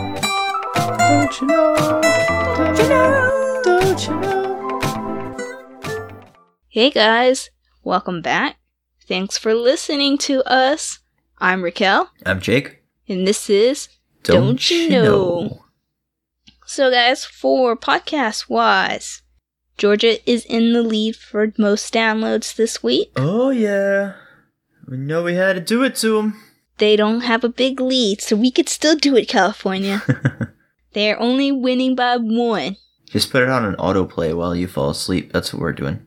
Don't you know? Don't you know? Don't you know? Hey guys, welcome back. Thanks for listening to us. I'm Raquel, I'm Jake. and this is Don't You Know? So, guys, for podcast wise, Georgia is in the lead for most downloads this week. Oh yeah, we know we had to do it to them. They don't have a big lead, so we could still do it, California. They're only winning by one. Just put it on an autoplay while you fall asleep. That's what we're doing.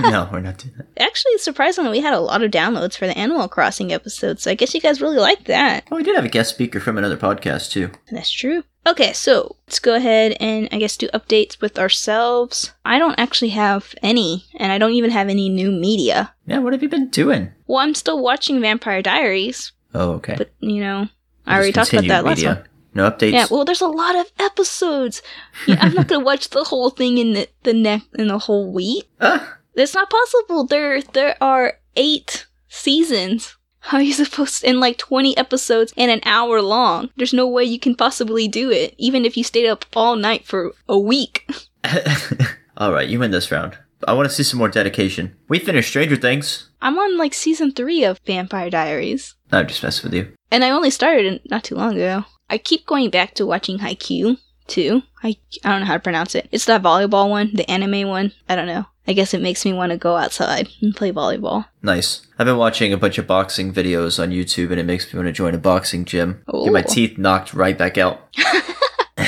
No, we're not doing that. Actually, surprisingly, we had a lot of downloads for the Animal Crossing episode, so I guess you guys really liked that. Oh, we did have a guest speaker from another podcast too. That's true. Okay, so let's go ahead and I guess do updates with ourselves. I don't actually have any, and I don't even have any new media. Yeah, what have you been doing? Well, I'm still watching Vampire Diaries, Oh, okay. but you know, I already talked about that last one. No updates. Yeah, well, there's a lot of episodes. Yeah, I'm not gonna watch the whole thing in the the neck in the whole week. Ah, That's not possible. There there are eight seasons. How are you supposed to, in like 20 episodes and an hour long? There's no way you can possibly do it, even if you stayed up all night for a week. All right, you win this round. I want to see some more dedication. We finished Stranger Things. I'm on like season three of Vampire Diaries. I'm just messing with you. And I only started not too long ago. I keep going back to watching Haikyuu too. I, I don't know how to pronounce it. It's that volleyball one, the anime one. I don't know. I guess it makes me want to go outside and play volleyball. Nice. I've been watching a bunch of boxing videos on YouTube, and it makes me want to join a boxing gym. Get my teeth knocked right back out.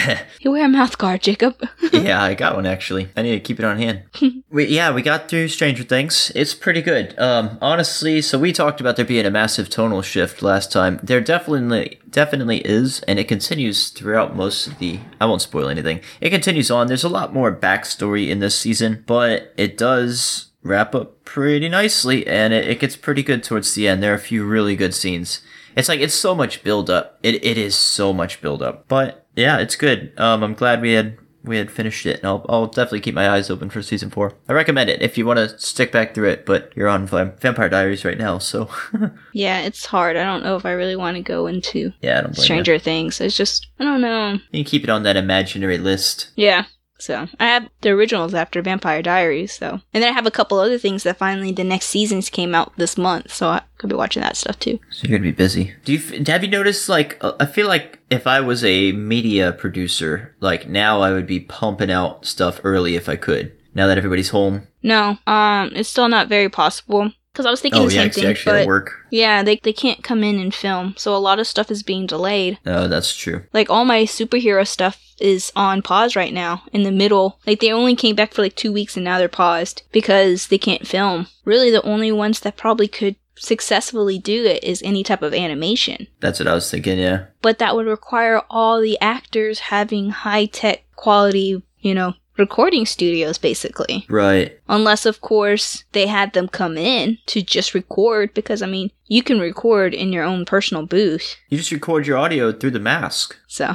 You wear a mouth guard, Jacob. yeah, I got one actually. I need to keep it on hand. we, yeah, we got through Stranger Things. It's pretty good. Um, honestly, so we talked about there being a massive tonal shift last time. There definitely, definitely is, and it continues throughout most of the. I won't spoil anything. It continues on. There's a lot more backstory in this season, but it does wrap up pretty nicely, and it, it gets pretty good towards the end. There are a few really good scenes. It's like it's so much build up. It it is so much build up. But yeah, it's good. Um, I'm glad we had we had finished it, and I'll I'll definitely keep my eyes open for season four. I recommend it if you want to stick back through it. But you're on Vam- Vampire Diaries right now, so Yeah, it's hard. I don't know if I really want to go into yeah, Stranger Things. It's just, I don't know. you. You can keep it on that imaginary list. Yeah. So I have the originals after Vampire Diaries, so and then I have a couple other things that finally the next seasons came out this month, so I could be watching that stuff too. So you're gonna be busy. Do you have you noticed? Like, uh, I feel like if I was a media producer, like now I would be pumping out stuff early if I could. Now that everybody's home. No, um, it's still not very possible because I was thinking Oh the yeah, same thing, actually but work. yeah, they they can't come in and film, so a lot of stuff is being delayed. Oh, that's true. Like all my superhero stuff is on pause right now in the middle. Like they only came back for like two weeks and now they're paused because they can't film. Really, the only ones that probably could successfully do it is any type of animation. That's what I was thinking. Yeah. But that would require all the actors having high tech quality, you know, recording studios basically. Right. Unless, of course, they had them come in to just record because, I mean, you can record in your own personal booth. You just record your audio through the mask. So,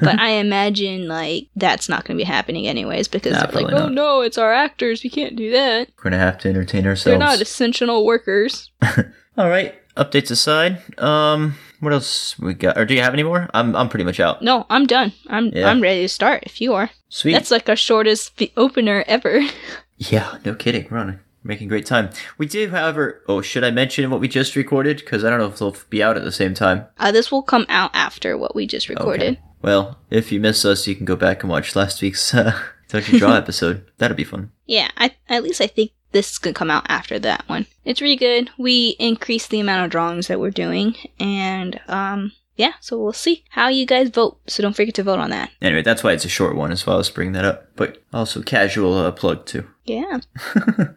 but I imagine like that's not going to be happening anyways because Nah, like, oh not. no, it's our actors. We can't do that. We're gonna have to entertain ourselves. They're not essential workers. All right. Updates aside, um, what else we got? Or do you have any more? I'm I'm pretty much out. No, I'm done. I'm Yeah. I'm ready to start. If you are, Sweet. that's like our shortest f- opener ever. yeah. No kidding. We're on a, making great time. We do, however. Oh, should I mention what we just recorded? Because I don't know if they'll be out at the same time. Uh, this will come out after what we just recorded. Okay. Well, if you miss us, you can go back and watch last week's uh, You Draw episode. That'll be fun. Yeah, I, at least I think this is gonna come out after that one. It's really good. We increased the amount of drawings that we're doing, and um, yeah. So we'll see how you guys vote. So don't forget to vote on that. Anyway, that's why it's a short one as well as bring that up. But also casual uh, plug too. Yeah.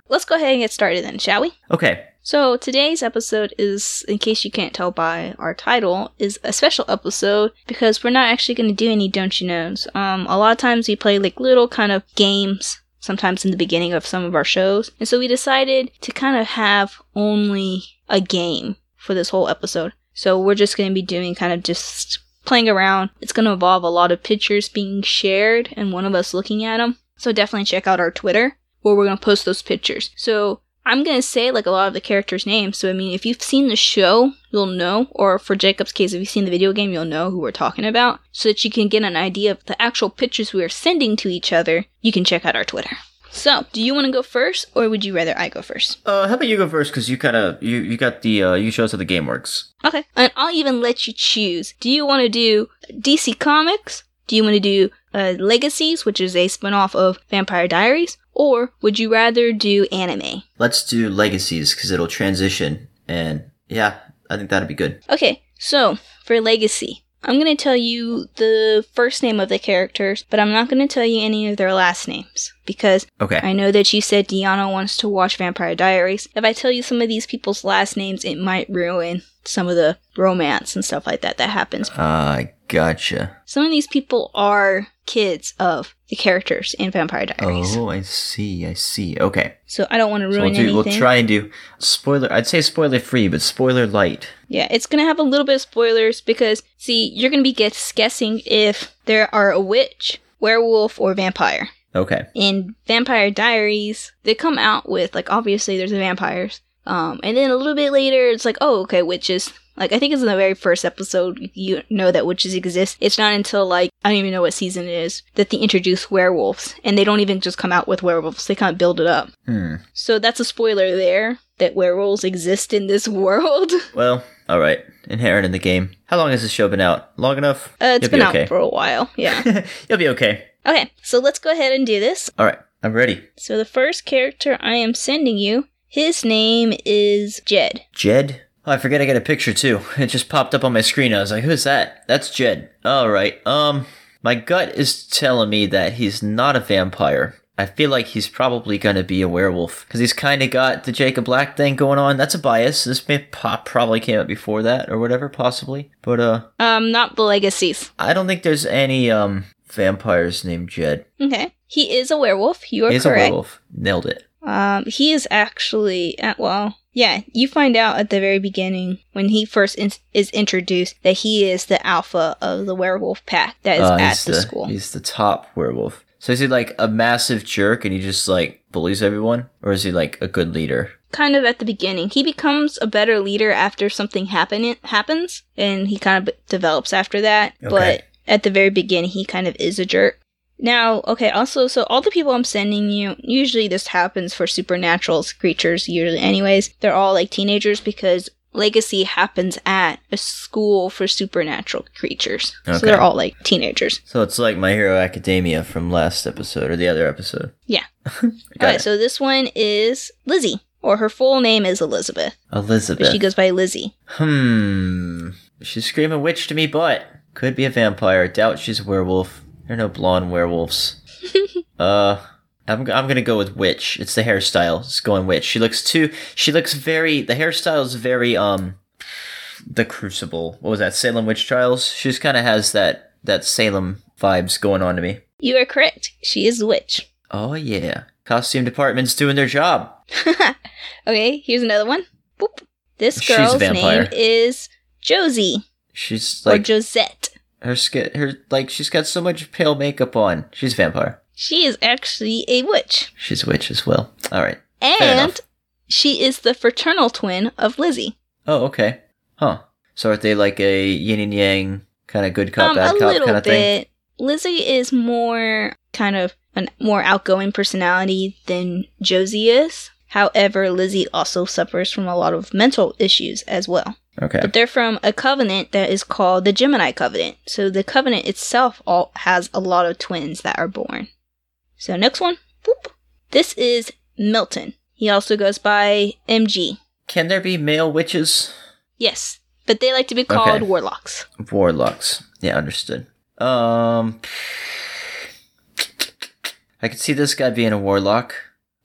Let's go ahead and get started then, shall we? Okay. So today's episode is, in case you can't tell by our title, is a special episode because we're not actually going to do any don't you knows. Um, a lot of times we play like little kind of games, sometimes in the beginning of some of our shows, and so we decided to kind of have only a game for this whole episode. So we're just going to be doing kind of just playing around. It's going to involve a lot of pictures being shared and one of us looking at them. So definitely check out our Twitter where we're going to post those pictures. So I'm gonna say like a lot of the characters' names. So I mean, if you've seen the show, you'll know. Or for Jacob's case, if you've seen the video game, you'll know who we're talking about, so that you can get an idea of the actual pictures we are sending to each other. You can check out our Twitter. So, do you want to go first, or would you rather I go first? Uh, how about you go first? Because you kind of you you got the uh, you show us how the game works. Okay, and I'll even let you choose. Do you want to do DC Comics? Do you want to do uh, Legacies, which is a spinoff of Vampire Diaries, or would you rather do anime? Let's do legacies because it'll transition, and yeah, I think that'd be good. Okay, so for Legacy, I'm going to tell you the first name of the characters, but I'm not going to tell you any of their last names because Okay. I know that you said Deanna wants to watch Vampire Diaries. If I tell you some of these people's last names, it might ruin some of the romance and stuff like that that happens. Ah, I gotcha. Some of these people are kids of the characters in Vampire Diaries. Oh, I see. I see. Okay. So I don't want to So ruin we'll do. anything. We'll try and do spoiler. I'd say spoiler free, but spoiler light. Yeah, it's gonna have a little bit of spoilers because see, you're gonna be guess- guessing if there are a witch, werewolf, or vampire. Okay. In Vampire Diaries, they come out with like obviously there's the vampires, um, and then a little bit later it's like oh okay witches. Like I think it's in the very first episode you know that witches exist. It's not until like I don't even know what season it is that they introduce werewolves, and they don't even just come out with werewolves. They kind of build it up. Hmm. So that's a spoiler there that werewolves exist in this world. Well, all right. Inherent in the game. How long has this show been out? Long enough? Uh, it's You'll been be out okay. for a while. Yeah. You'll be okay. okay, so let's go ahead and do this. All right. I'm ready. So the first character I am sending you, his name is Jed. Jed. Oh, I forget I got a picture too. It just popped up on my screen. I was like, "Who's that?" That's Jed. All right. Um, my gut is telling me that he's not a vampire. I feel like he's probably gonna be a werewolf because he's kind of got the Jacob Black thing going on. That's a bias. This may pop probably came out before that or whatever, possibly. But uh, Um, not the legacies. I don't think there's any um vampires named Jed. Okay. He is a werewolf. You are He's a correct. werewolf. Nailed it. Um, he is actually, uh, well, yeah, you find out at the very beginning when he first in- is introduced that he is the alpha of the werewolf pack that is Uh, at the, the school. he's the top werewolf. So is he like a massive jerk and he just like bullies everyone, or is he like a good leader? kind of at the beginning. He becomes a better leader after something happen happens, and he kind of develops after that. Okay. But at the very beginning, he kind of is a jerk. Now, okay, also, so all the people I'm sending you, usually this happens for supernatural creatures, usually, anyways. They're all like teenagers because Legacy happens at a school for supernatural creatures. So they're all like teenagers. So it's like My Hero Academia from last episode or the other episode. Yeah. Alright, it. so this one is Lizzie, or her full name is Elizabeth, Elizabeth. she goes by Lizzie. hmm. She's screaming witch to me, but could be a vampire. Doubt she's a werewolf. There are no blonde werewolves. uh, I'm I'm gonna go with witch. It's the hairstyle. It's going witch. She looks too. She looks very. The hairstyle is very um. The Crucible. What was that? Salem witch trials. She just kind of has that that Salem vibes going on to me. You are correct. She is witch. Oh yeah, costume department's doing their job. okay, here's another one. Boop. This girl's name is Josie She's or like Josette. Her skin. Her like she's got so much pale makeup on. She's a vampire. She is actually a witch, She's a witch as well. All right. and she is the fraternal twin of Lizzie. Oh, okay. Huh. So are they like a yin and yang kind of good cop, um, bad cop kind of thing? bit. Lizzie is more kind of a more outgoing personality than Josie is. However, Lizzie also suffers from a lot of mental issues as well. Okay. But they're from a covenant that is called the Gemini Covenant. So the covenant itself all has a lot of twins that are born. So next one. Boop. This is Milton. He also goes by MG. Can there be male witches? Yes. But they like to be called Okay. warlocks. Warlocks. Yeah, understood. Um, I could see this guy being a warlock.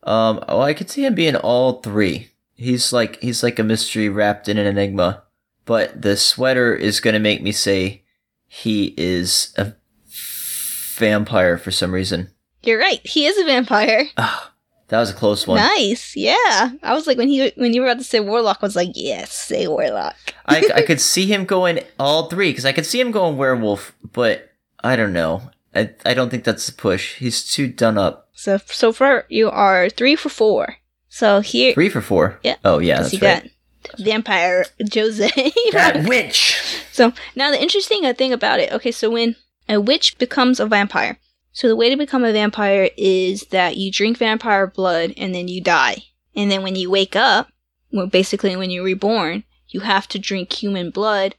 Um, oh, I could see him being all three. He's like he's like a mystery wrapped in an enigma, but the sweater is gonna make me say he is a vampire for some reason. You're right. He is a vampire. Ah, that was a close one. Nice. Yeah. I was like when he when you were about to say warlock I was like, "Yes, say warlock." I, I could see him going all three because I could see him going werewolf, but I don't know. I, I don't think that's the push. He's too done up. So so far you are 3 for 4. So here, Three for four. Yeah. Oh yeah, 'cause that's you right. got vampire Jose. That witch. So now the interesting uh, thing about it, okay, so when a witch becomes a vampire, so the way to become a vampire is that you drink vampire blood and then you die. And then when you wake up, well, basically when you're reborn, you have to drink human blood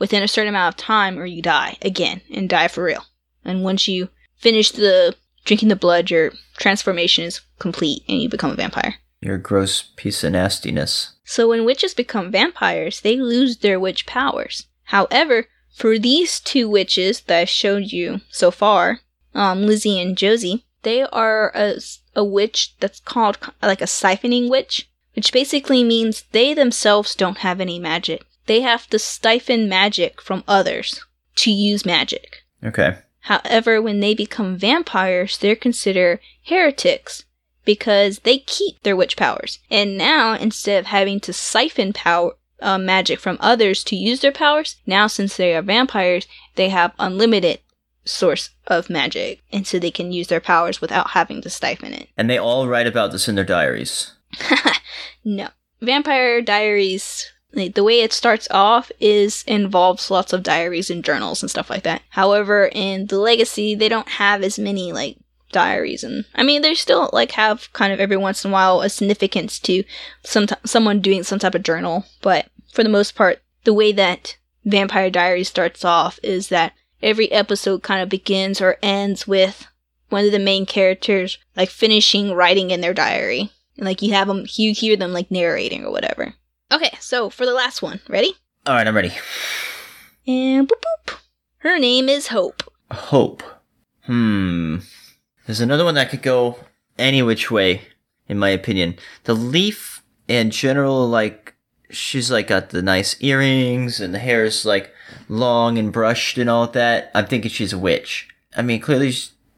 within a certain amount of time or you die again and die for real. And once you finish the drinking the blood, your transformation is complete and you become a vampire. You're a gross piece of nastiness. So when witches become vampires, they lose their witch powers. However, for these two witches that I showed you so far, um, Lizzie and Josie, they are a, a witch that's called like a siphoning witch, which basically means they themselves don't have any magic. They have to siphon magic from others to use magic. Okay. However, when they become vampires, they're considered heretics because they keep their witch powers. And now, instead of having to siphon power uh, magic from others to use their powers, now since they are vampires, they have unlimited source of magic, and so they can use their powers without having to siphon it. And they all write about this in their diaries. no, Vampire Diaries. like, The way it starts off is involves lots of diaries and journals and stuff like that. However, in the Legacy, they don't have as many like diaries and I mean they still like have kind of every once in a while a significance to some t- someone doing some type of journal, but for the most part, the way that Vampire Diaries starts off is that every episode kind of begins or ends with one of the main characters like finishing writing in their diary. And like you have them, you hear them like narrating or whatever. Okay, so for the last one, ready? All right, I'm ready. And boop boop. Her name is Hope. Hope. Hmm. There's another one that could go any which way, in my opinion. The leaf in general, like, she's like got the nice earrings and the hair is like long and brushed and all that. I'm thinking she's a witch. I mean, clearly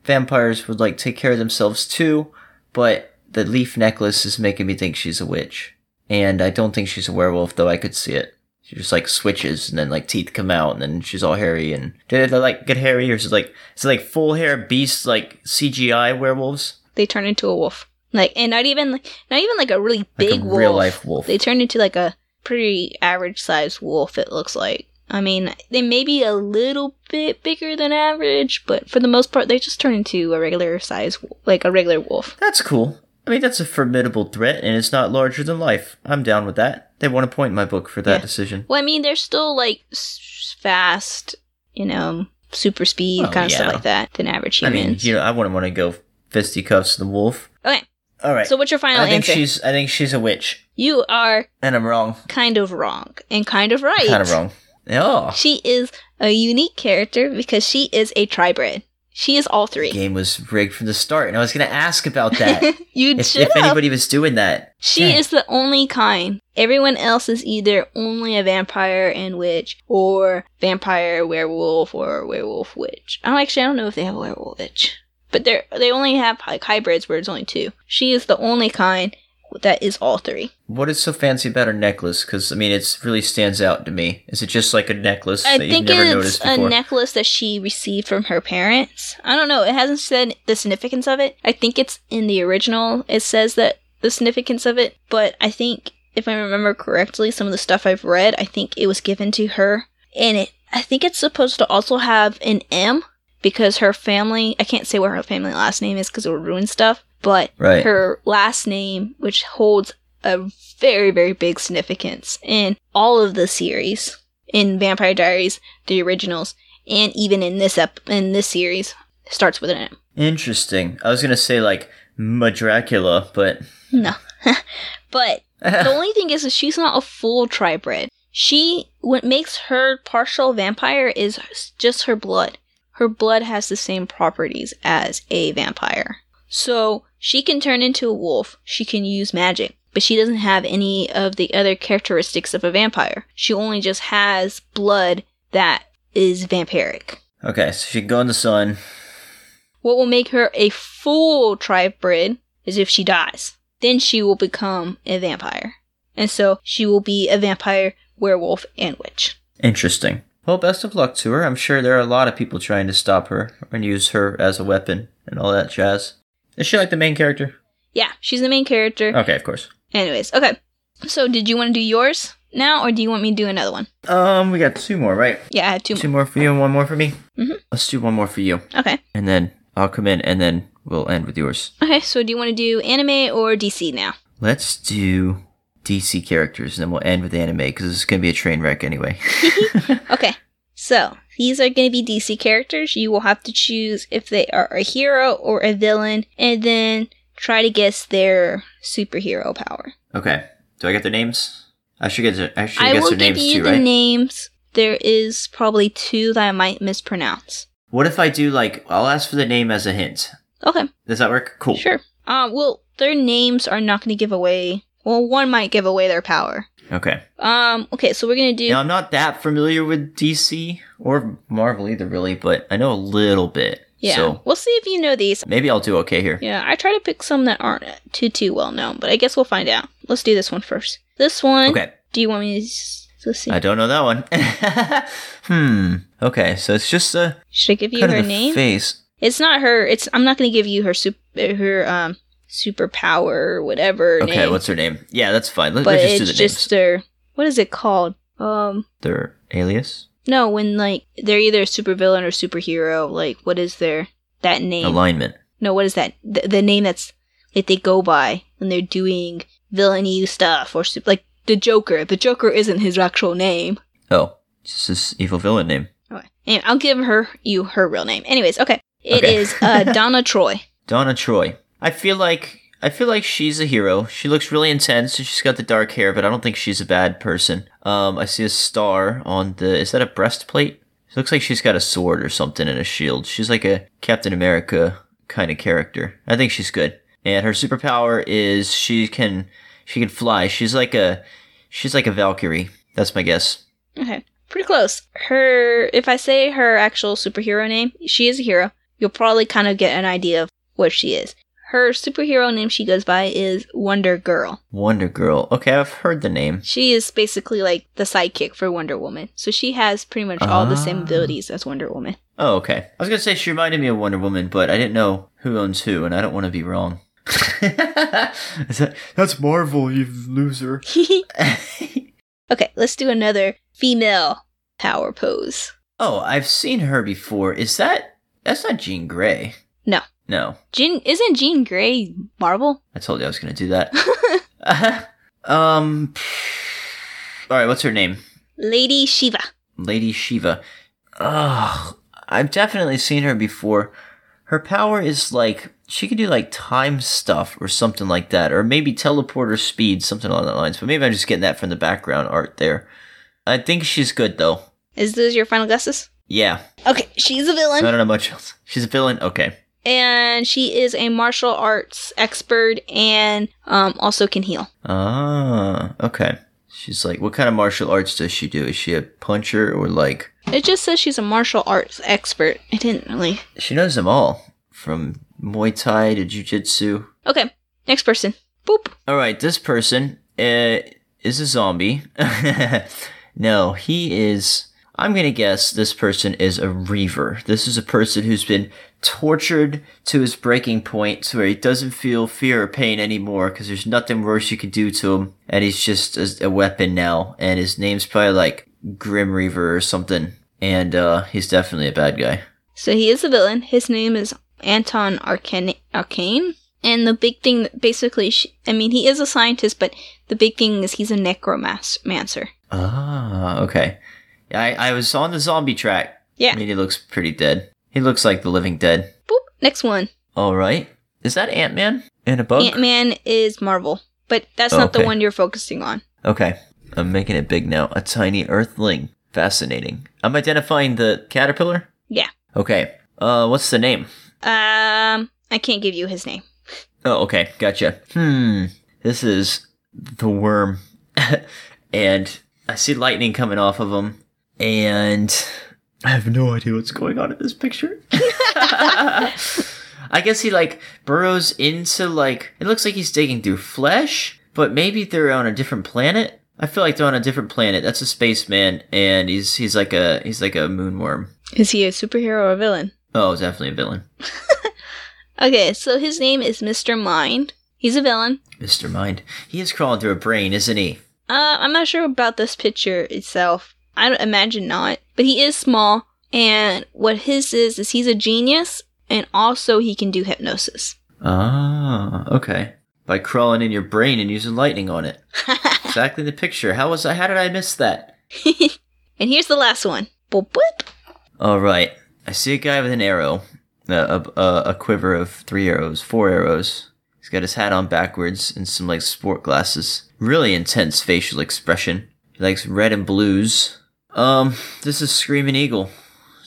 vampires would like take care of themselves too, but the leaf necklace is making me think she's a witch. And I don't think she's a werewolf, though I could see it. She just like switches and then like teeth come out and then she's all hairy and did it like get hairy or is it like is it like full hair beast like CGI werewolves? They turn into a wolf. Like and not even like not even like a really Like big a wolf. real life wolf. They turn into like a pretty average sized wolf it looks like. I mean, they may be a little bit bigger than average, but for the most part they just turn into a regular size like a regular wolf. That's cool. I mean that's a formidable threat and it's not larger than life. I'm down with that. They want a point in my book for that Yeah. decision. Well, I mean, they're still like s- fast, you know, super speed Oh, kind of stuff like that than average humans. I mean, you know, I wouldn't want to go fisticuffs the wolf. okay, All right. so what's your final I think answer? she's I think she's a witch. You are And I'm wrong. kind of wrong and kind of right. Kind of wrong. Oh. She is a unique character because she is a tribrid. She is all three. Game was rigged from the start, and I was going to ask about that. you if, if anybody was doing that. She Dang. is the only kind. Everyone else is either only a vampire and witch, or vampire werewolf, or werewolf witch. I don't actually I don't know if they have a werewolf witch, but they they only have like hybrids where it's only two. She is the only kind that is all three. What is so fancy about her necklace? Because I mean, it really stands out to me. Is it just like a necklace I that you've think never it's noticed a necklace that she received from her parents. I don't know. It hasn't said the significance of it. I think it's in the original. It says that the significance of it, but I think if I remember correctly, some of the stuff I've read, I think it was given to her, and it. I think it's supposed to also have an M because her family. I can't say what her family last name is because it would ruin stuff. But Right. her last name, which holds a very very big significance in all of the series in Vampire Diaries, the originals, and even in this ep- in this series, starts with an M. Interesting. I was gonna say like Madracula, but No, but the only thing is, that she's not a full tribrid. She what makes her partial vampire is just her blood. Her blood has the same properties as a vampire. So she can turn into a wolf. She can use magic, but she doesn't have any of the other characteristics of a vampire. She only just has blood that is vampiric. okay, so she can go in the sun. What will make her a full tribrid is if she dies. Then she will become a vampire. And so she will be a vampire, werewolf, and witch. Interesting. Well, best of luck to her. I'm sure there are a lot of people trying to stop her and use her as a weapon and all that jazz. Is she like the main character? Yeah, she's the main character. Okay, of course. Anyways, okay. So, did you want to do yours now, or do you want me to do another one? Um, we got two more, right? Yeah, I had two Two more. more for you and one more for me. Mhm. Let's do one more for you, Okay. and then I'll come in, and then we'll end with yours. Okay, so do you want to do anime or DC now? Let's do DC characters, and then we'll end with anime because it's gonna be a train wreck anyway. Okay. So, these are going to be DC characters. You will have to choose if they are a hero or a villain, and then try to guess their superhero power. okay. Do I get their names? I should get. Their, I should I guess will give you the right? names. There is probably two that I might mispronounce. what if I do like? I'll ask for the name as a hint. Okay, Does that work? Cool. sure. Uh, well, their names are not going to give away. Well, one might give away their power. Okay. Um. Okay, so we're gonna do. Now, I'm not that familiar with DC or Marvel either, really, but I know a little bit. yeah, So we'll see if you know these. maybe I'll do okay here. Yeah, I try to pick some that aren't too too well known, but I guess we'll find out. Let's do this one first. This one. Okay. Do you want me to let's see? I don't know that one. hmm. Okay, so it's just a Should I give you her name? face. It's not her. It's I'm not gonna give you her super her um superpower whatever Okay, name. what's her name? Yeah, that's fine. Let, but let's just do it's just names. their what is it called? Um, Their alias, no, when like they're either a supervillain or superhero. Like, what is their that name? alignment. no, what is that? The, the name that's that they go by when they're doing villainy stuff or like the Joker. The Joker isn't his actual name. Oh, it's just this evil villain name. Okay, anyway, I'll give her you her real name. Anyways, okay, it Okay. is uh, Donna Troy. Donna Troy. I feel like I feel like she's a hero. She looks really intense. She's got the dark hair, but I don't think she's a bad person. Um, I see a star on the. Is that a breastplate? It looks like she's got a sword or something and a shield. She's like a Captain America kind of character. I think she's good. And her superpower is she can she can fly. She's like a she's like a Valkyrie. That's my guess. Okay, pretty close. Her, if I say her actual superhero name, she is a hero. You'll probably kind of get an idea of what she is. Her superhero name she goes by is Wonder Girl. Wonder Girl. Okay, I've heard the name. She is basically like the sidekick for Wonder Woman. So she has pretty much all the same Ah. abilities as Wonder Woman. Oh, okay. I was gonna say she reminded me of Wonder Woman, but I didn't know who owns who, and I don't want to be wrong. Is that, that's Marvel, you loser. okay, let's do another female power pose. oh, I've seen her before. Is that that's not Jean Grey? No. No. Jean isn't Jean Grey Marvel? I told you I was gonna do that. um. All right. What's her name? Lady Shiva. Lady Shiva. Ugh. I've definitely seen her before. Her power is like she can do like time stuff or something like that, or maybe teleporter speed, something along that lines. But maybe I'm just getting that from the background art there. I think she's good though. Is those your final guesses? Yeah, Okay, she's a villain. I don't know much else. She's a villain. Okay. And she is a martial arts expert and um, also can heal. Ah, okay. She's like, what kind of martial arts does she do? Is she a puncher or like? It just says she's a martial arts expert. I didn't really. She knows them all, from Muay Thai to Jiu Jitsu. Okay, next person. Boop. All right, this person uh, is a zombie. no, he is. I'm gonna guess this person is a reaver. This is a person who's been tortured to his breaking point, to where he doesn't feel fear or pain anymore, because there's nothing worse you could do to him, and he's just a, a weapon now. And his name's probably like Grim Reaver or something. And uh, he's definitely a bad guy. So he is a villain. His name is Anton Arcane. Arcane. And the big thing, that basically, sh I mean, he is a scientist, but the big thing is he's a necromancer. Ah, okay. I I was on the zombie track. Yeah. I mean, he looks pretty dead. He looks like the living dead. Boop. Next one. All right. Is that Ant Man and a bug? Ant Man is Marvel, but that's not the one you're focusing on. okay. I'm making it big now. A tiny Earthling. Fascinating. I'm identifying the caterpillar. Yeah. Okay. Uh, what's the name? Um, I can't give you his name. Oh, okay. Gotcha. Hmm. This is the worm, and I see lightning coming off of him, and I have no idea what's going on in this picture. I guess he like burrows into like it looks like he's digging through flesh, but maybe they're on a different planet. I feel like they're on a different planet. That's a spaceman, and he's he's like a he's like a moonworm. Is he a superhero or a villain? Oh, definitely a villain. Okay, so his name is Mr. Mind. He's a villain. Mr. Mind. He is crawling through a brain, isn't he? Uh, I'm not sure about this picture itself. I don't imagine not, but he is small, and what his is is he's a genius, and also he can do hypnosis. Ah, okay. By crawling in your brain and using lightning on it. exactly the picture. How was I? How did I miss that? and here's the last one. Boop, boop. All right. I see a guy with an arrow, a, a, a, a quiver of three arrows, four arrows. He's got his hat on backwards and some like sport glasses. Really intense facial expression. He likes red and blues. Um, this is Screaming Eagle.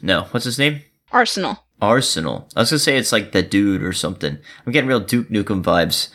No, what's his name? Arsenal. Arsenal. I was gonna say it's like the dude or something. I'm getting real Duke Nukem vibes.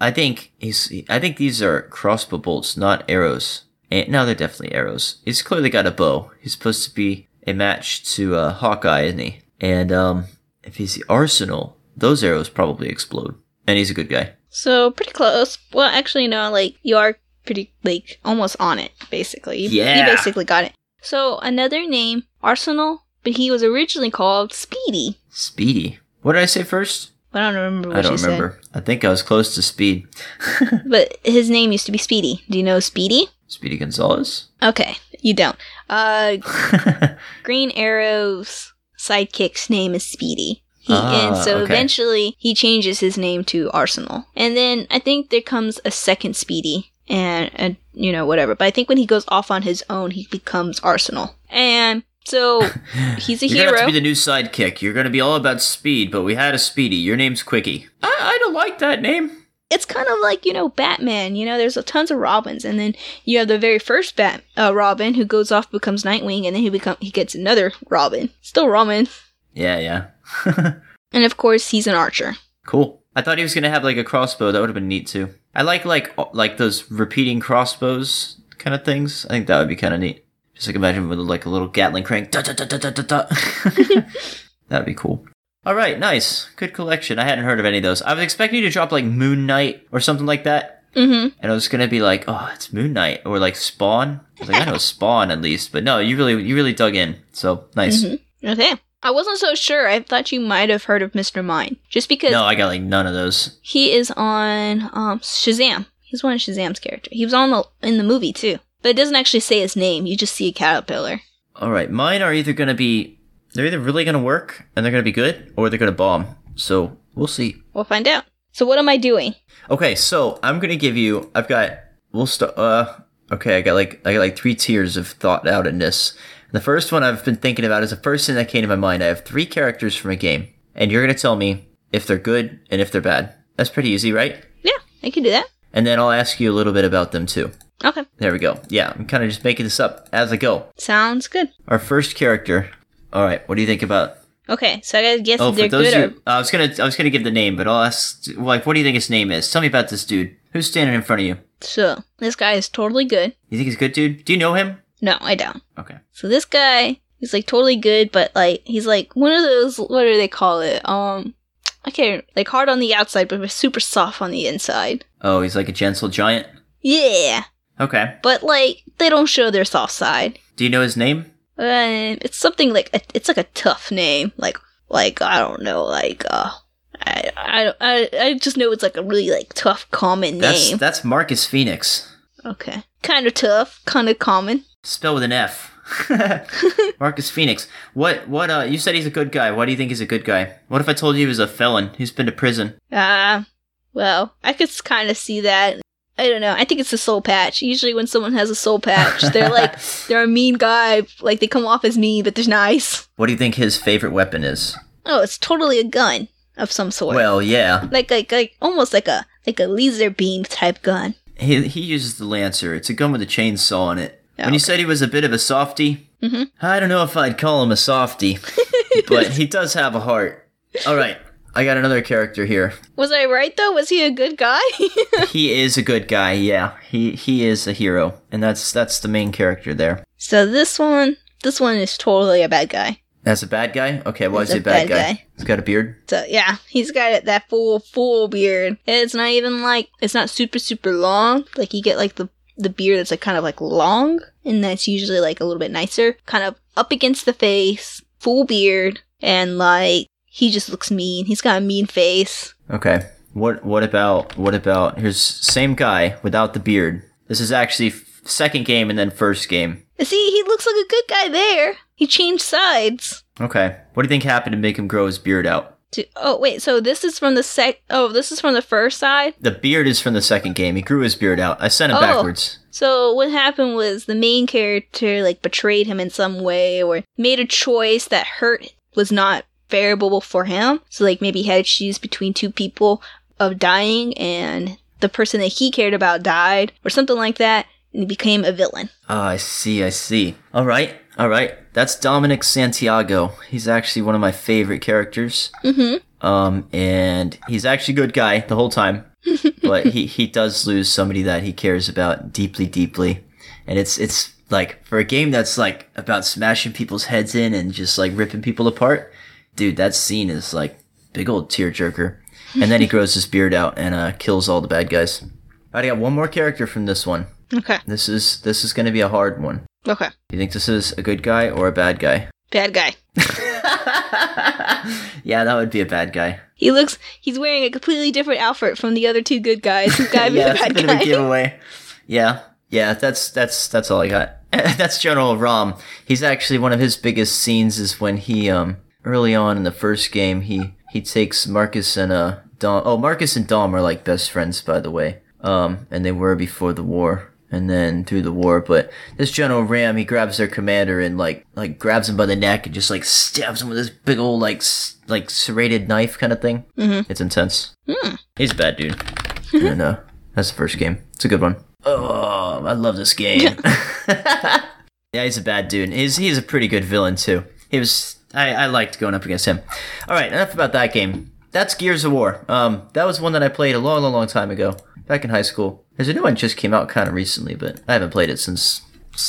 I think he's. I think these are crossbow bolts, not arrows. And no, they're definitely arrows. He's clearly got a bow. He's supposed to be a match to uh, Hawkeye, isn't he? And um, if he's the Arsenal, those arrows probably explode. And he's a good guy. So pretty close. Well, actually, no. Like you are pretty like almost on it. Basically, you, Yeah. you basically got it. So another name, Arsenal, but he was originally called Speedy. Speedy. What did I say first? I don't remember what I don't remember. I think I was close to Speed. But his name used to be Speedy. Do you know Speedy? Speedy Gonzales. Okay, you don't. Uh, Green Arrow's sidekick's name is Speedy. He, Ah, and so okay. eventually he changes his name to Arsenal. And then I think there comes a second Speedy and, and you know, whatever. But I think when he goes off on his own, he becomes Arsenal. And so he's a You're gonna have hero. to be the new sidekick. You're gonna be all about speed, but we had a Speedy. Your name's Quickie. I, I don't like that name. it's kind of like you know Batman. You know, there's a tons of Robins, and then you have the very first Bat uh, Robin who goes off becomes Nightwing, and then he become he gets another Robin, still Robin, Yeah, yeah. and of course he's an archer. cool. I thought he was gonna have like a crossbow. That would have been neat too. I like like like those repeating crossbows kind of things. I think that would be kind of neat. Just like imagine with like a little Gatling crank. Da, da, da, da, da, da, da. That'd be cool. All right, nice, good collection. I hadn't heard of any of those. I was expecting you to drop like Moon Knight or something like that. Mm-hmm. And I was gonna be like, oh, it's Moon Knight or like Spawn. I was like, I know Spawn at least, but no, you really, you really dug in. So nice. Okay. I wasn't so sure. I thought you might have heard of Mr. Mind. Just because No, I got like none of those. he is on um, Shazam. He's one of Shazam's characters. He was on the in the movie too. But it doesn't actually say his name. You just see a caterpillar. All right, mine are either gonna be, they're either really gonna work and they're gonna be good, or they're gonna bomb. So we'll see. We'll find out. So what am I doing? Okay, so I'm gonna give you. I've got. We'll start. Uh, okay, I got like I got like three tiers of thought out in this. The first one I've been thinking about is the first thing that came to my mind. I have three characters from a game, and you're gonna tell me if they're good and if they're bad. That's pretty easy, right? Yeah, I can do that. And then I'll ask you a little bit about them too. Okay. There we go. Yeah, I'm kind of just making this up as I go. Sounds good. Our first character. All right, what do you think about? Okay, so I gotta guess Oh, if they're those good who, I was gonna, I was gonna give the name, but I'll ask, like, what do you think his name is? Tell me about this dude. Who's standing in front of you? so this guy is totally good. You think he's a good dude? Do you know him? No, I don't. Okay. So this guy, he's like totally good, but like he's like one of those what do they call it? Um I can't like hard on the outside but super soft on the inside. Oh, he's like a gentle giant. Yeah. Okay. But like they don't show their soft side. Do you know his name? Uh, it's something like a, it's like a tough name. Like like I don't know, like uh I I I, I just know it's like a really like tough common That's name. that's Marcus Phoenix. okay. Kind of tough, kind of common. Spell with an F. Marcus Phoenix. What? What? Uh, you said he's a good guy. Why do you think he's a good guy? What if I told you he was a felon who's been to prison? Ah, well, I could kind of see that. I don't know. I think it's a soul patch. Usually, when someone has a soul patch, they're like they're a mean guy. Like they come off as mean, but they're nice. What do you think his favorite weapon is? Oh, it's totally a gun of some sort. Well, yeah, like like like almost like a like a laser beam type gun. he he uses the lancer. It's a gun with a chainsaw on it. When you Okay. said he was a bit of a softy, Mhm. I don't know if I'd call him a softy, but he does have a heart. All right, I got another character here. Was I right though? Was he a good guy? he is a good guy. Yeah, he he is a hero, and that's that's the main character there. so this one, this one is totally a bad guy. That's a bad guy. Okay, why is he a a bad, bad guy? guy. He's got a beard. So yeah, he's got that full full beard. It's not even like it's not super super long. Like you get like the the beard that's like kind of like long, and that's usually like a little bit nicer, kind of up against the face, full beard, and like he just looks mean. He's got a mean face. Okay, What what about what about here's same guy without the beard. This is actually f- second game and then first game. See, he looks like a good guy there. He changed sides. Okay. What do you think happened to make him grow his beard out? To, oh wait, so this is from the sec. Oh, this is from the first side. The beard is from the second game. He grew his beard out. I sent him Oh. backwards. So what happened was the main character like betrayed him in some way or made a choice that hurt was not favorable for him. So like maybe he had to choose between two people of dying and the person that he cared about died or something like that and he became a villain. Ah, I see, I see. All right, all right. That's Dominic Santiago. He's actually one of my favorite characters. Mm-hmm. Um, and he's actually a good guy the whole time. but he, he does lose somebody that he cares about deeply, deeply. And it's it's like for a game that's like about smashing people's heads in and just like ripping people apart, dude, that scene is like big old tearjerker. And then he grows his beard out and uh, kills all the bad guys. Alright, I got one more character from this one. Okay. This is this is gonna be a hard one. Okay. Do you think this is a good guy or a bad guy? Bad guy. yeah, that would be a bad guy. He looks he's wearing a completely different outfit from the other two good guys. Be yeah, a bad of a giveaway. Yeah, yeah, that's that's that's all I got. that's General RAAM. He's actually one of his biggest scenes is when he um early on in the first game he he takes Marcus and uh Dom. Oh, Marcus and Dom are like best friends by the way. Um, and they were before the war. And then through the war, but this General RAAM, he grabs their commander and like like grabs him by the neck and just like stabs him with this big old like s- like serrated knife kind of thing. Mhm. It's intense. Hmm. He's a bad dude. and uh, that's the first game. It's a good one. Oh, I love this game. yeah, he's a bad dude. He's he's a pretty good villain too. He was I, I liked going up against him. All right, enough about that game. That's Gears of War. Um, that was one that I played a long, long, long time ago, back in high school. There's a new one just came out kind of recently, but I haven't played it since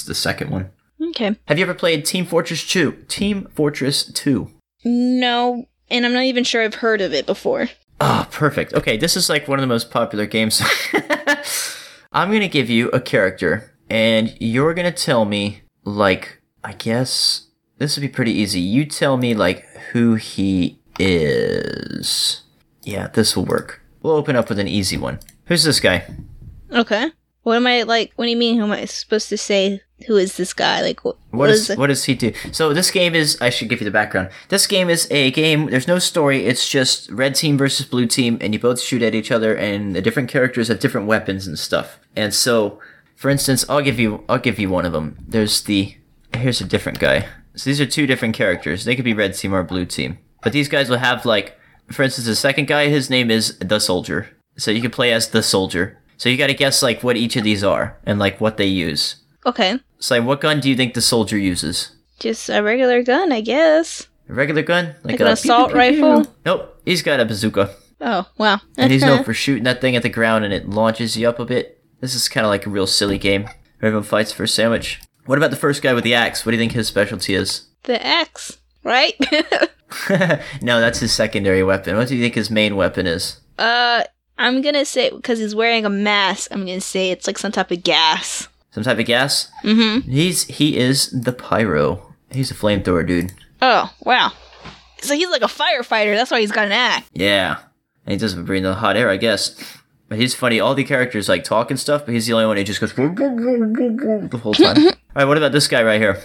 the second one. Okay. Have you ever played Team Fortress 2? Team Fortress 2. No, and I'm not even sure I've heard of it before. Ah, perfect. Okay, this is like one of the most popular games. I'm gonna give you a character, and you're gonna tell me, like, I guess this would be pretty easy. You tell me, like, who he is. Yeah, this will work. We'll open up with an easy one. Who's this guy? Okay. What am I like? What do you mean? Who am I supposed to say? Who is this guy? Like what? What is it? what does he do? So this game is I should give you the background. This game is a game. There's no story. It's just red team versus blue team, and you both shoot at each other, and the different characters have different weapons and stuff. And so, for instance, I'll give you I'll give you one of them. There's the here's a different guy. So these are two different characters. They could be red team or blue team, but these guys will have like, for instance, the second guy. His name is the soldier. So you can play as the soldier. So you got to guess like what each of these are and like what they use. Okay, So like, what gun do you think the soldier uses? just a regular gun, I guess. A regular gun? Like an a assault pew, pew, pew, pew. rifle? Nope. He's got a bazooka. Oh wow. And he's known for shooting that thing at the ground and it launches you up a bit. This is kind of like a real silly game. Everyone fights for a sandwich. What about the first guy with the axe? What do you think his specialty is? the axe, right? no, that's his secondary weapon. What do you think his main weapon is? uh, I'm gonna say because he's wearing a mask. I'm gonna say it's like some type of gas. Some type of gas? Mm-hmm. He's he is the pyro. He's a flamethrower dude. Oh wow. So he's like a firefighter. That's why he's got an axe. Yeah. And he doesn't breathe the hot air, I guess. But he's funny. All the characters like talk and stuff, but he's the only one who just goes the whole time. All right, what about this guy right here?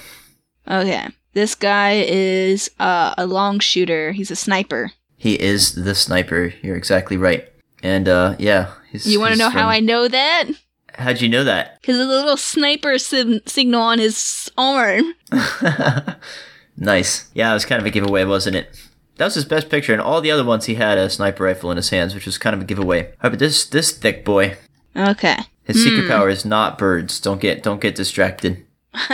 Okay. This guy is uh, a long shooter. He's a sniper. He is the sniper. You're exactly right. And uh, yeah, he's. You want to know how I know that? How'd you know that? Because of the little sniper sim- signal on his arm. nice. Yeah, it was kind of a giveaway, wasn't it? That was his best picture, and all the other ones he had a sniper rifle in his hands, which was kind of a giveaway. All right, but this this thick boy, Okay. his secret power is not birds. Don't get don't get distracted.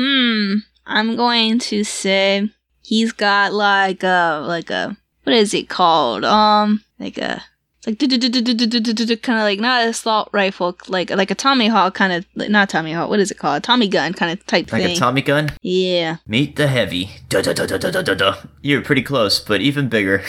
Hmm. I'm going to say he's got like a like a what is it called? Um, like a like kind of like not an assault rifle, like like a Tommy Hawk kind of like, not Tommy Hawk. What is it called? A Tommy gun kind of type Like thing. Like a Tommy gun. yeah, Meet the heavy. Da da da da da da da. You're pretty close, but even bigger.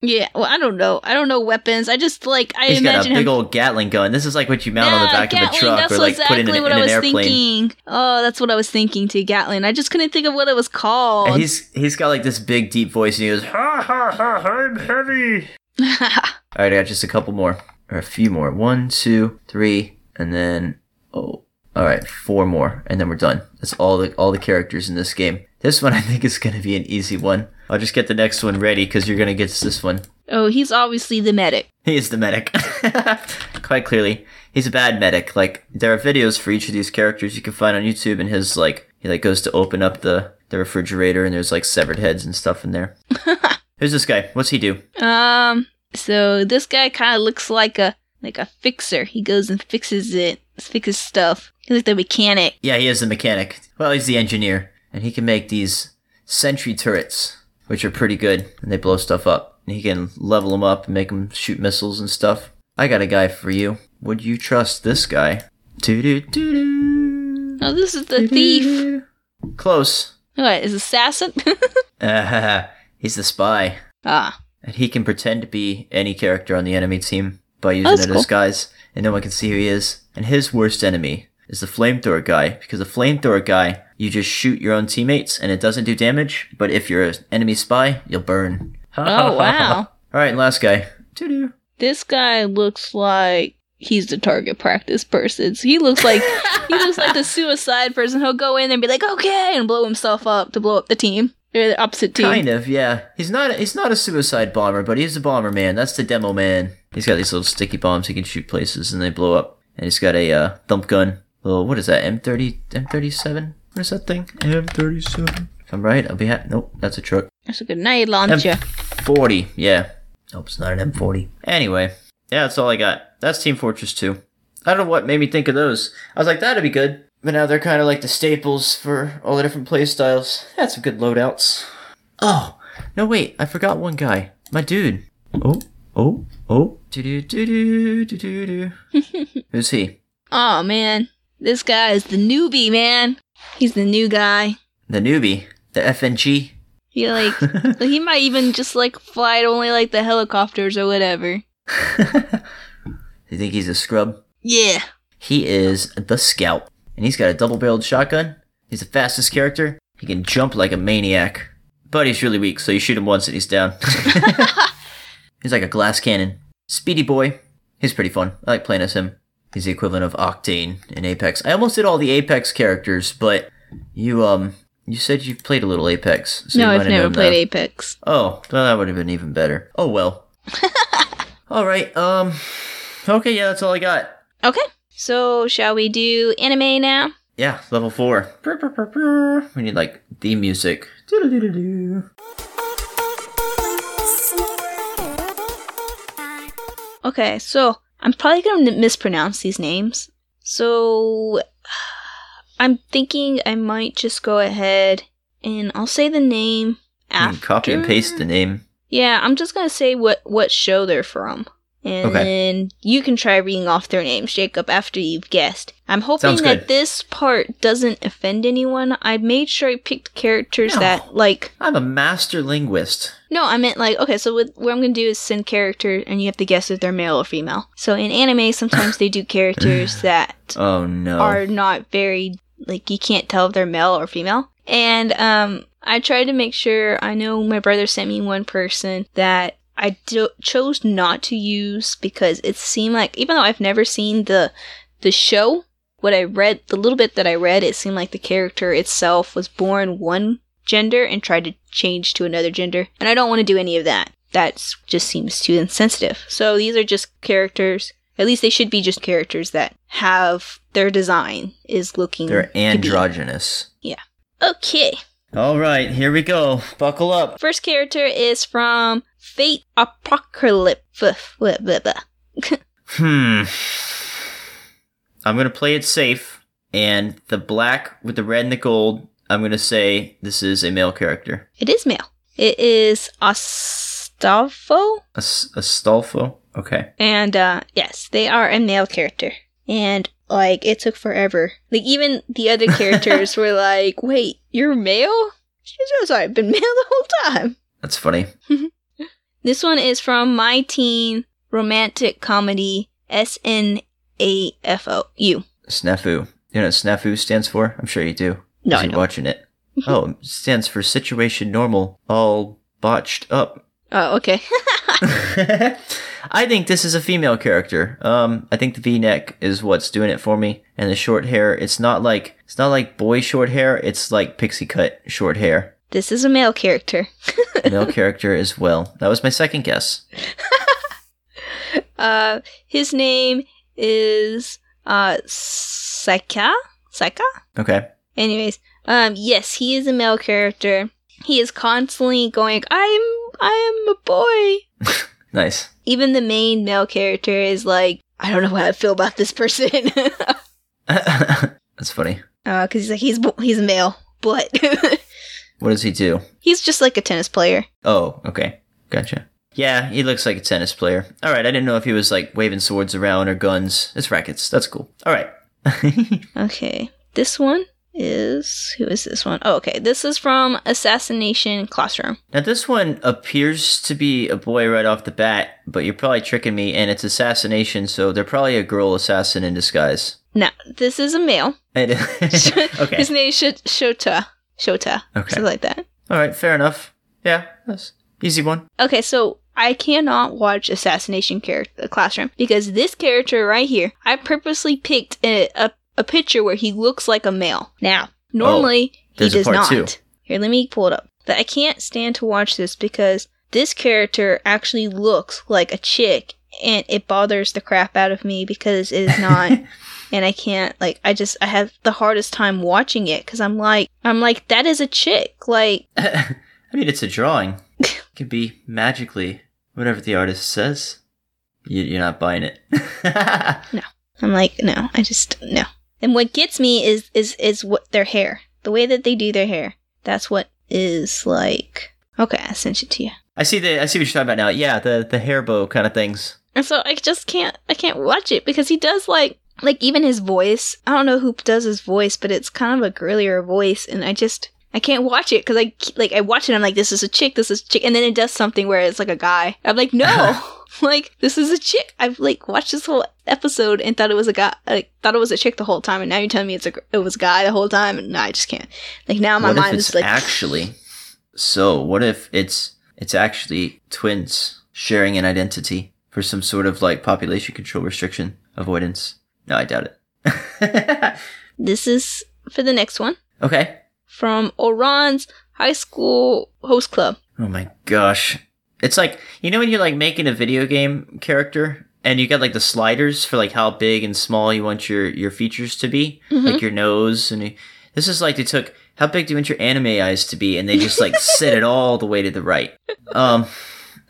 yeah. Well, I don't know. I don't know weapons. I just like I He's got a big him. old Gatling gun. This is like what you mount on the Yeah, back of a truck or like put in, exactly an- what in I an was airplane. thinking. Oh, that's what I was thinking to Gatling. I just couldn't think of what it was called. And he's he's got like this big deep voice and he goes, ha ha ha, I'm heavy. All right, I got just a couple more, or a few more. One, two, three, and then oh, all right, four more, and then we're done. That's all the all the characters in this game. This one I think is gonna be an easy one. I'll just get the next one ready because you're gonna get this one. oh, he's obviously the medic. He is the medic. Quite clearly, he's a bad medic. Like there are videos for each of these characters you can find on YouTube, and his like he like goes to open up the the refrigerator, and there's like severed heads and stuff in there. Who's this guy? What's he do? Um, so this guy kind of looks like a like a fixer. He goes and fixes it, fixes stuff. He's like the mechanic. Yeah, he is the mechanic. Well, he's the engineer, and he can make these sentry turrets, which are pretty good, and they blow stuff up. And he can level them up and make them shoot missiles and stuff. I got a guy for you. Would you trust this guy? Doo-doo-doo-doo. Oh, this is the thief. Close. What is assassin? Ah, he's the spy. ah, And he can pretend to be any character on the enemy team by oh, using That's a cool. disguise, and no one can see who he is. And his worst enemy is the flamethrower guy, because the flamethrower guy, you just shoot your own teammates and it doesn't do damage, but if you're an enemy spy, you'll burn. Oh, wow. Alright, and last guy. Doo-doo. this guy looks like he's the target practice person. So he looks like he looks like the suicide person. He'll go in and be like, okay, and blow himself up to blow up the team. Or the opposite team. Kind of, yeah. He's not he's not a suicide bomber, but he's a bomber man. That's the demo man. He's got these little sticky bombs he can shoot places and they blow up. And he's got a uh, thump gun. Little what is that? M30 M37? What is that thing? M37. If I'm right, I'll be happy. Nope, that's a truck. That's a grenade launcher. M40, yeah. Nope, it's not an M40. Anyway, yeah, that's all I got. That's Team Fortress 2. I don't know what made me think of those. I was like, that'd be good. But now they're kind of like the staples for all the different play styles. Had some good loadouts. Oh, no, wait, I forgot one guy. My dude. Oh, oh, oh. Do do do do do do do. Who's he? Oh man, this guy is the newbie man. He's the new guy. The newbie. The FNG. He like he might even just like fly to only like the helicopters or whatever. you think he's a scrub? Yeah. He is the scout, and he's got a double-barreled shotgun. He's the fastest character. He can jump like a maniac, but he's really weak, so you shoot him once and he's down. he's like a glass cannon. Speedy boy. He's pretty fun. I like playing as him. He's the equivalent of Octane in Apex. I almost did all the Apex characters, but you um you said you played a little Apex. So no, I've never played that. Apex. Oh, well, that would have been even better. Oh well. all right. Um. Okay. Yeah, that's all I got. Okay. So shall we do anime now? Yeah, level four. We need like the music. Okay, so I'm probably going to mispronounce these names. So I'm thinking I might just go ahead and I'll say the name after. can copy and paste the name. Yeah, I'm just going to say what what show they're from. And Okay. then you can try reading off their names, Jacob, after you've guessed. I'm hoping that this part doesn't offend anyone. I made sure I picked characters No. that, like, I'm a master linguist. no, I meant like okay. So what, what I'm gonna do is send characters, and you have to guess if they're male or female. So in anime, sometimes they do characters that Oh no. are not very like you can't tell if they're male or female. And um, I tried to make sure. I know my brother sent me one person that I do- chose not to use because it seemed like even though I've never seen the the show, what I read, the little bit that I read, it seemed like the character itself was born one gender and tried to change to another gender. And I don't want to do any of that. That just seems too insensitive. So these are just characters. At least they should be just characters that have their design is looking. They're to be- androgynous. Okay. All right, here we go. Buckle up. First character is from Fate Apocrypha. Hmm. I'm gonna play it safe, and the black with the red and the gold. I'm gonna say this is a male character. It is male. It is Astolfo. As- Astolfo. Okay. And uh yes, they are a male character. And like it took forever. Like even the other characters were like, "Wait, you're male?" She's just I've been male the whole time. That's funny. This one is from My Teen Romantic Comedy S N A F O U. Snafu. You know what snafu stands for? I'm sure you do. 'cause No, I you're don't. watching it. oh, it stands for situation normal, all botched up. Oh, okay. I think this is a female character. Um, I think the V-neck is what's doing it for me, and the short hair. It's not like it's not like boy short hair. It's like pixie cut short hair. This is a male character. Male character as well. That was my second guess. Uh, his name is uh Saika. Saika. Okay. Anyways, um, yes, he is a male character. He is constantly going, "I'm, I am a boy." Nice. Even the main male character is like, "I don't know how I feel about this person," That's funny. uh, because he's like, he's he's a male, but What does he do? he's just like a tennis player. Oh, okay. Gotcha. Yeah, he looks like a tennis player. All right, I didn't know if he was like waving swords around or guns. It's rackets. That's cool. All right. Okay, this one is who is this one? Oh, okay, this is from Assassination Classroom. now this one appears to be a boy right off the bat, but you're probably tricking me, and it's assassination, so they're probably a girl assassin in disguise. No, this is a male. Okay. His name is Shota. Shota. Okay. Something like that. All right. Fair enough. Yeah. That's easy one. Okay, so I cannot watch Assassination Character Classroom because this character right here, I purposely picked a, a, a picture where he looks like a male. Now, oh, normally he Oh, a does not. two. Here, let me pull it up. But I can't stand to watch this because this character actually looks like a chick and it bothers the crap out of me because it is not and I can't like I just I have the hardest time watching it cuz I'm like I'm like that is a chick. Like I mean, it's a drawing. It could be magically whatever the artist says. You, you're not buying it. No I'm like, no, I just no. And what gets me is is is what their hair, the way that they do their hair. That's what is like. Okay, I sent it to you. I see the I see what you're talking about now. Yeah, the the hair bow kind of things. And so I just can't I can't watch it because he does like like even his voice. I don't know who does his voice, but it's kind of a girlier voice, and I just I can't watch it because I like I watch it. I'm like, this is a chick, this is a chick, and then it does something where it's like a guy. I'm like, no, like this is a chick. I've like watched this whole episode and thought it was a guy. I thought it was a chick the whole time, and now you're telling me it's a it was a guy the whole time, and no, I just can't. Like now my what mind is like, actually so? What if it's it's actually twins sharing an identity for some sort of like population control restriction avoidance? No, I doubt it. this is for the next one okay. from Ouran's high school host club. Oh my gosh. It's like, you know when you're like making a video game character and you got like the sliders for like how big and small you want your your features to be, Mhm. like your nose and you, this is like they took how big do you want your anime eyes to be and they just like set it all the way to the right. Um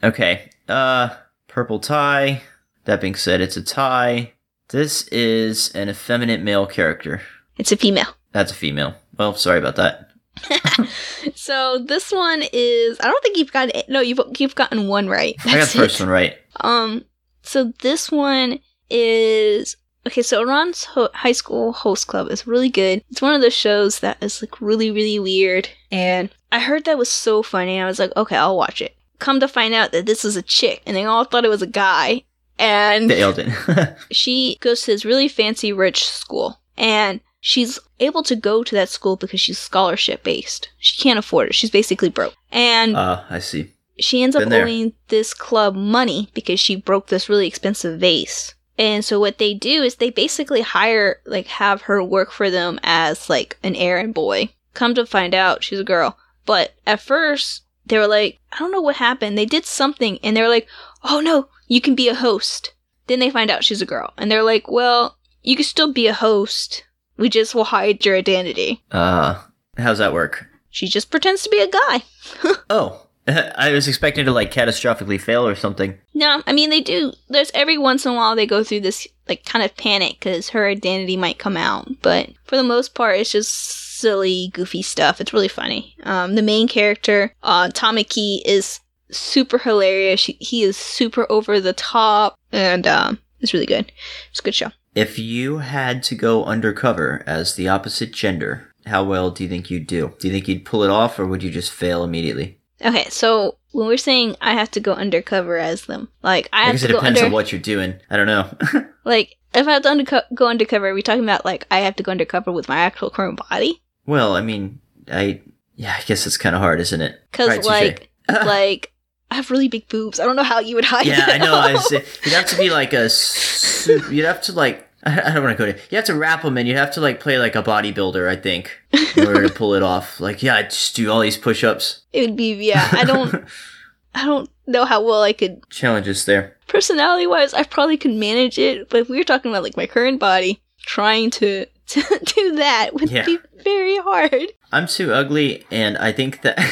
okay. Uh purple tie. That being said, it's a tie. This is an effeminate male character. It's a female. That's a female. Well, sorry about that. So this one is I don't think you've got it. no you've you've gotten one right. I got That's the first it. one right. Um so this one is okay. So Ouran's ho- high school host club is really good. It's one of those shows that is like really really weird, and I heard that was so funny. I was like, okay, I'll watch it. Come to find out that this is a chick, and they all thought it was a guy, and The Elden. she goes to this really fancy rich school. And she's able to go to that school because she's scholarship based. She can't afford it. She's basically broke. And Ah, I see. she ends up there. owing this club money because she broke this really expensive vase. And so what they do is they basically hire like have her work for them as like an errand boy. Come to find out she's a girl. But at first they were like i don't know what happened. They did something and they were like oh no you can be a host then they find out she's a girl and they're like well you can still be a host we just will hide your identity Uh, how's that work? she just pretends to be a guy Oh, I was expecting to like catastrophically fail or something. No, I mean they do. There's every once in a while they go through this like kind of panic because her identity might come out, but for the most part, it's just silly, goofy stuff. It's really funny. Um, the main character, uh, Tamaki, is super hilarious. He, he is super over the top, and um, it's really good. It's a good show. If you had to go undercover as the opposite gender, how well do you think you'd do? Do you think you'd pull it off, or would you just fail immediately? Okay, so when we're saying I have to go undercover as them, like I I guess it depends under, on what you're doing. I don't know. like if I have to underco- go undercover, are we talking about like I have to go undercover with my actual current body? well, I mean, I yeah, I guess it's kind of hard, isn't it? Because Right, like like I have really big boobs. I don't know how you would hide Yeah, I know. I say, you'd have to be like a. You'd have to like. I don't want to go to. You have to wrap them and you have to like play like a bodybuilder. I think in order to pull it off. Like yeah, I just do all these push-ups. it would be yeah. I don't. I don't know how well I could Challenges there. personality wise. I probably could manage it, but if we were talking about like my current body, trying to to do that would Yeah. be very hard. I'm too ugly, and I think that I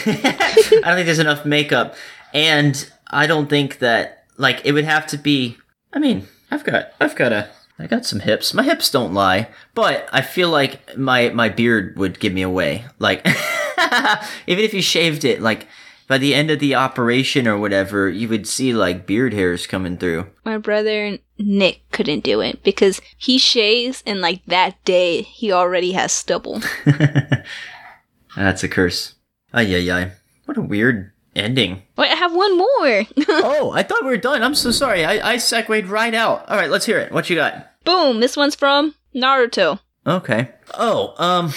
don't think there's enough makeup, and I don't think that like it would have to be. I mean, I've got I've got a I got some hips. My hips don't lie, but I feel like my my beard would give me away. Like even if you shaved it, like by the end of the operation or whatever, you would see like beard hairs coming through. My brother Nick couldn't do it because he shaves and like that day he already has stubble. That's a curse. Ay yeah ay. What a weird ending. Wait, I have one more. oh, I thought we were done. I'm so sorry. I, I segued right out. All right, let's hear it. What you got? Boom! This one's from Naruto. Okay. Oh, um,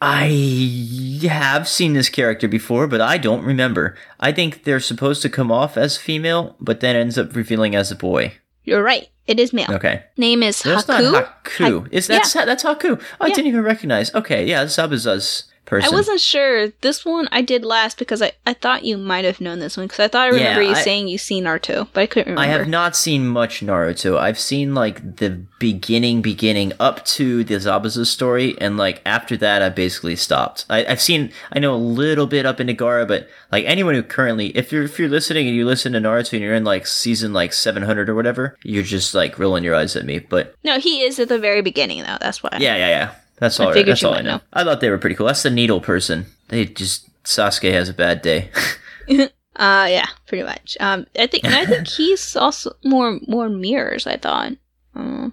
I have seen this character before, but I don't remember. I think they're supposed to come off as female, but then ends up revealing as a boy. You're right. It is male. Okay. Name is That's Haku. not Haku. Is that that's Haku? Oh, I Yeah. didn't even recognize. Okay, yeah, that's Zabuza's person. I wasn't sure. This one I did last because I, I thought you might have known this one because I thought I remember Yeah, you I- saying you seen Naruto, but I couldn't remember. I have not seen much Naruto. I've seen like the beginning, beginning up to the Zabuza story, and like after that, I basically stopped. I, I've seen, I know a little bit up into Gaara, but like anyone who currently, if you're if you're listening and you listen to Naruto and you're in like season like 700 or whatever, you're just like rolling your eyes at me. But No, he is at the very beginning though. That's why. yeah, yeah, yeah. That's all. I right. That's all I know. know. I thought they were pretty cool. That's the needle person. They just Sasuke has a bad day. Uh, yeah, pretty much. Um, I think, and I think he's also more more mirrors. I thought. Um,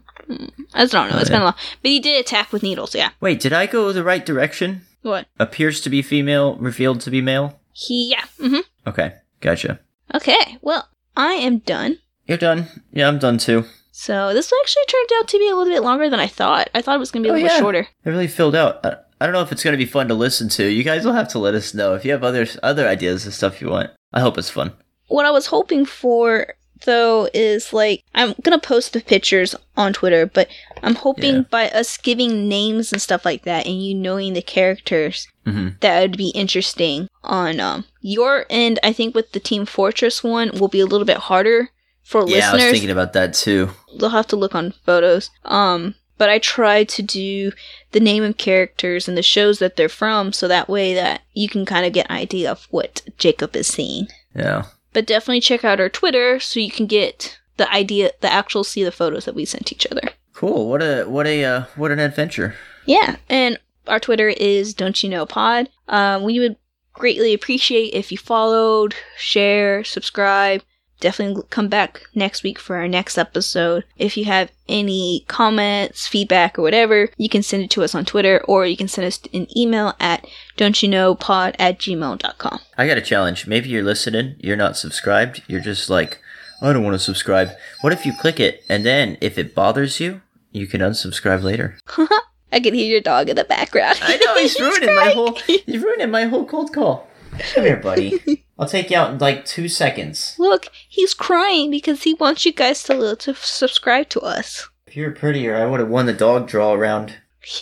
I don't know. Oh, It's yeah. been a long, but he did attack with needles. Yeah. Wait, did I go the right direction? What? Appears to be female, revealed to be male. He yeah. Mm-hmm. Okay, gotcha. Okay. Well, I am done. You're done. Yeah, I'm done too. So this actually turned out to be a little bit longer than I thought. I thought it was gonna be a Oh, little yeah. bit shorter. It really filled out. I, I don't know if it's going to be fun to listen to. You guys will have to let us know if you have other other ideas and stuff you want. I hope it's fun. What I was hoping for though is like I'm gonna post the pictures on Twitter, but I'm hoping Yeah. by us giving names and stuff like that, and you knowing the characters, hmm that would be interesting on um your end. I think with the Team Fortress one will be a little bit harder for listening. Yeah, I was thinking about that too. They'll have to look on photos. Um, but I try to do the name of characters and the shows that they're from, so that way that you can kind of get an idea of what Jacob is seeing. Yeah. But definitely check out our Twitter so you can get the idea, the actual see the photos that we sent each other. Cool. What a what a uh, what an adventure. Yeah, and our Twitter is Don't You Know Pod. Um, we would greatly appreciate if you followed, share, subscribe. Definitely come back next week for our next episode. If you have any comments, feedback, or whatever, you can send it to us on Twitter or you can send us an email at don'tyouknowpod at gmail.com. I got a challenge. Maybe you're listening, you're not subscribed, you're just like, I don't want to subscribe. What if you click it and then if it bothers you, you can unsubscribe later? I can hear your dog in the background. I know he's ruining my whole he's ruining my whole cold call. Come here, buddy. I'll take you out in like two seconds. Look, he's crying because he wants you guys to, to subscribe to us. If you were prettier, I would have won the dog draw round.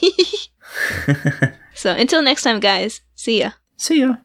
so until next time, guys. See ya. See ya.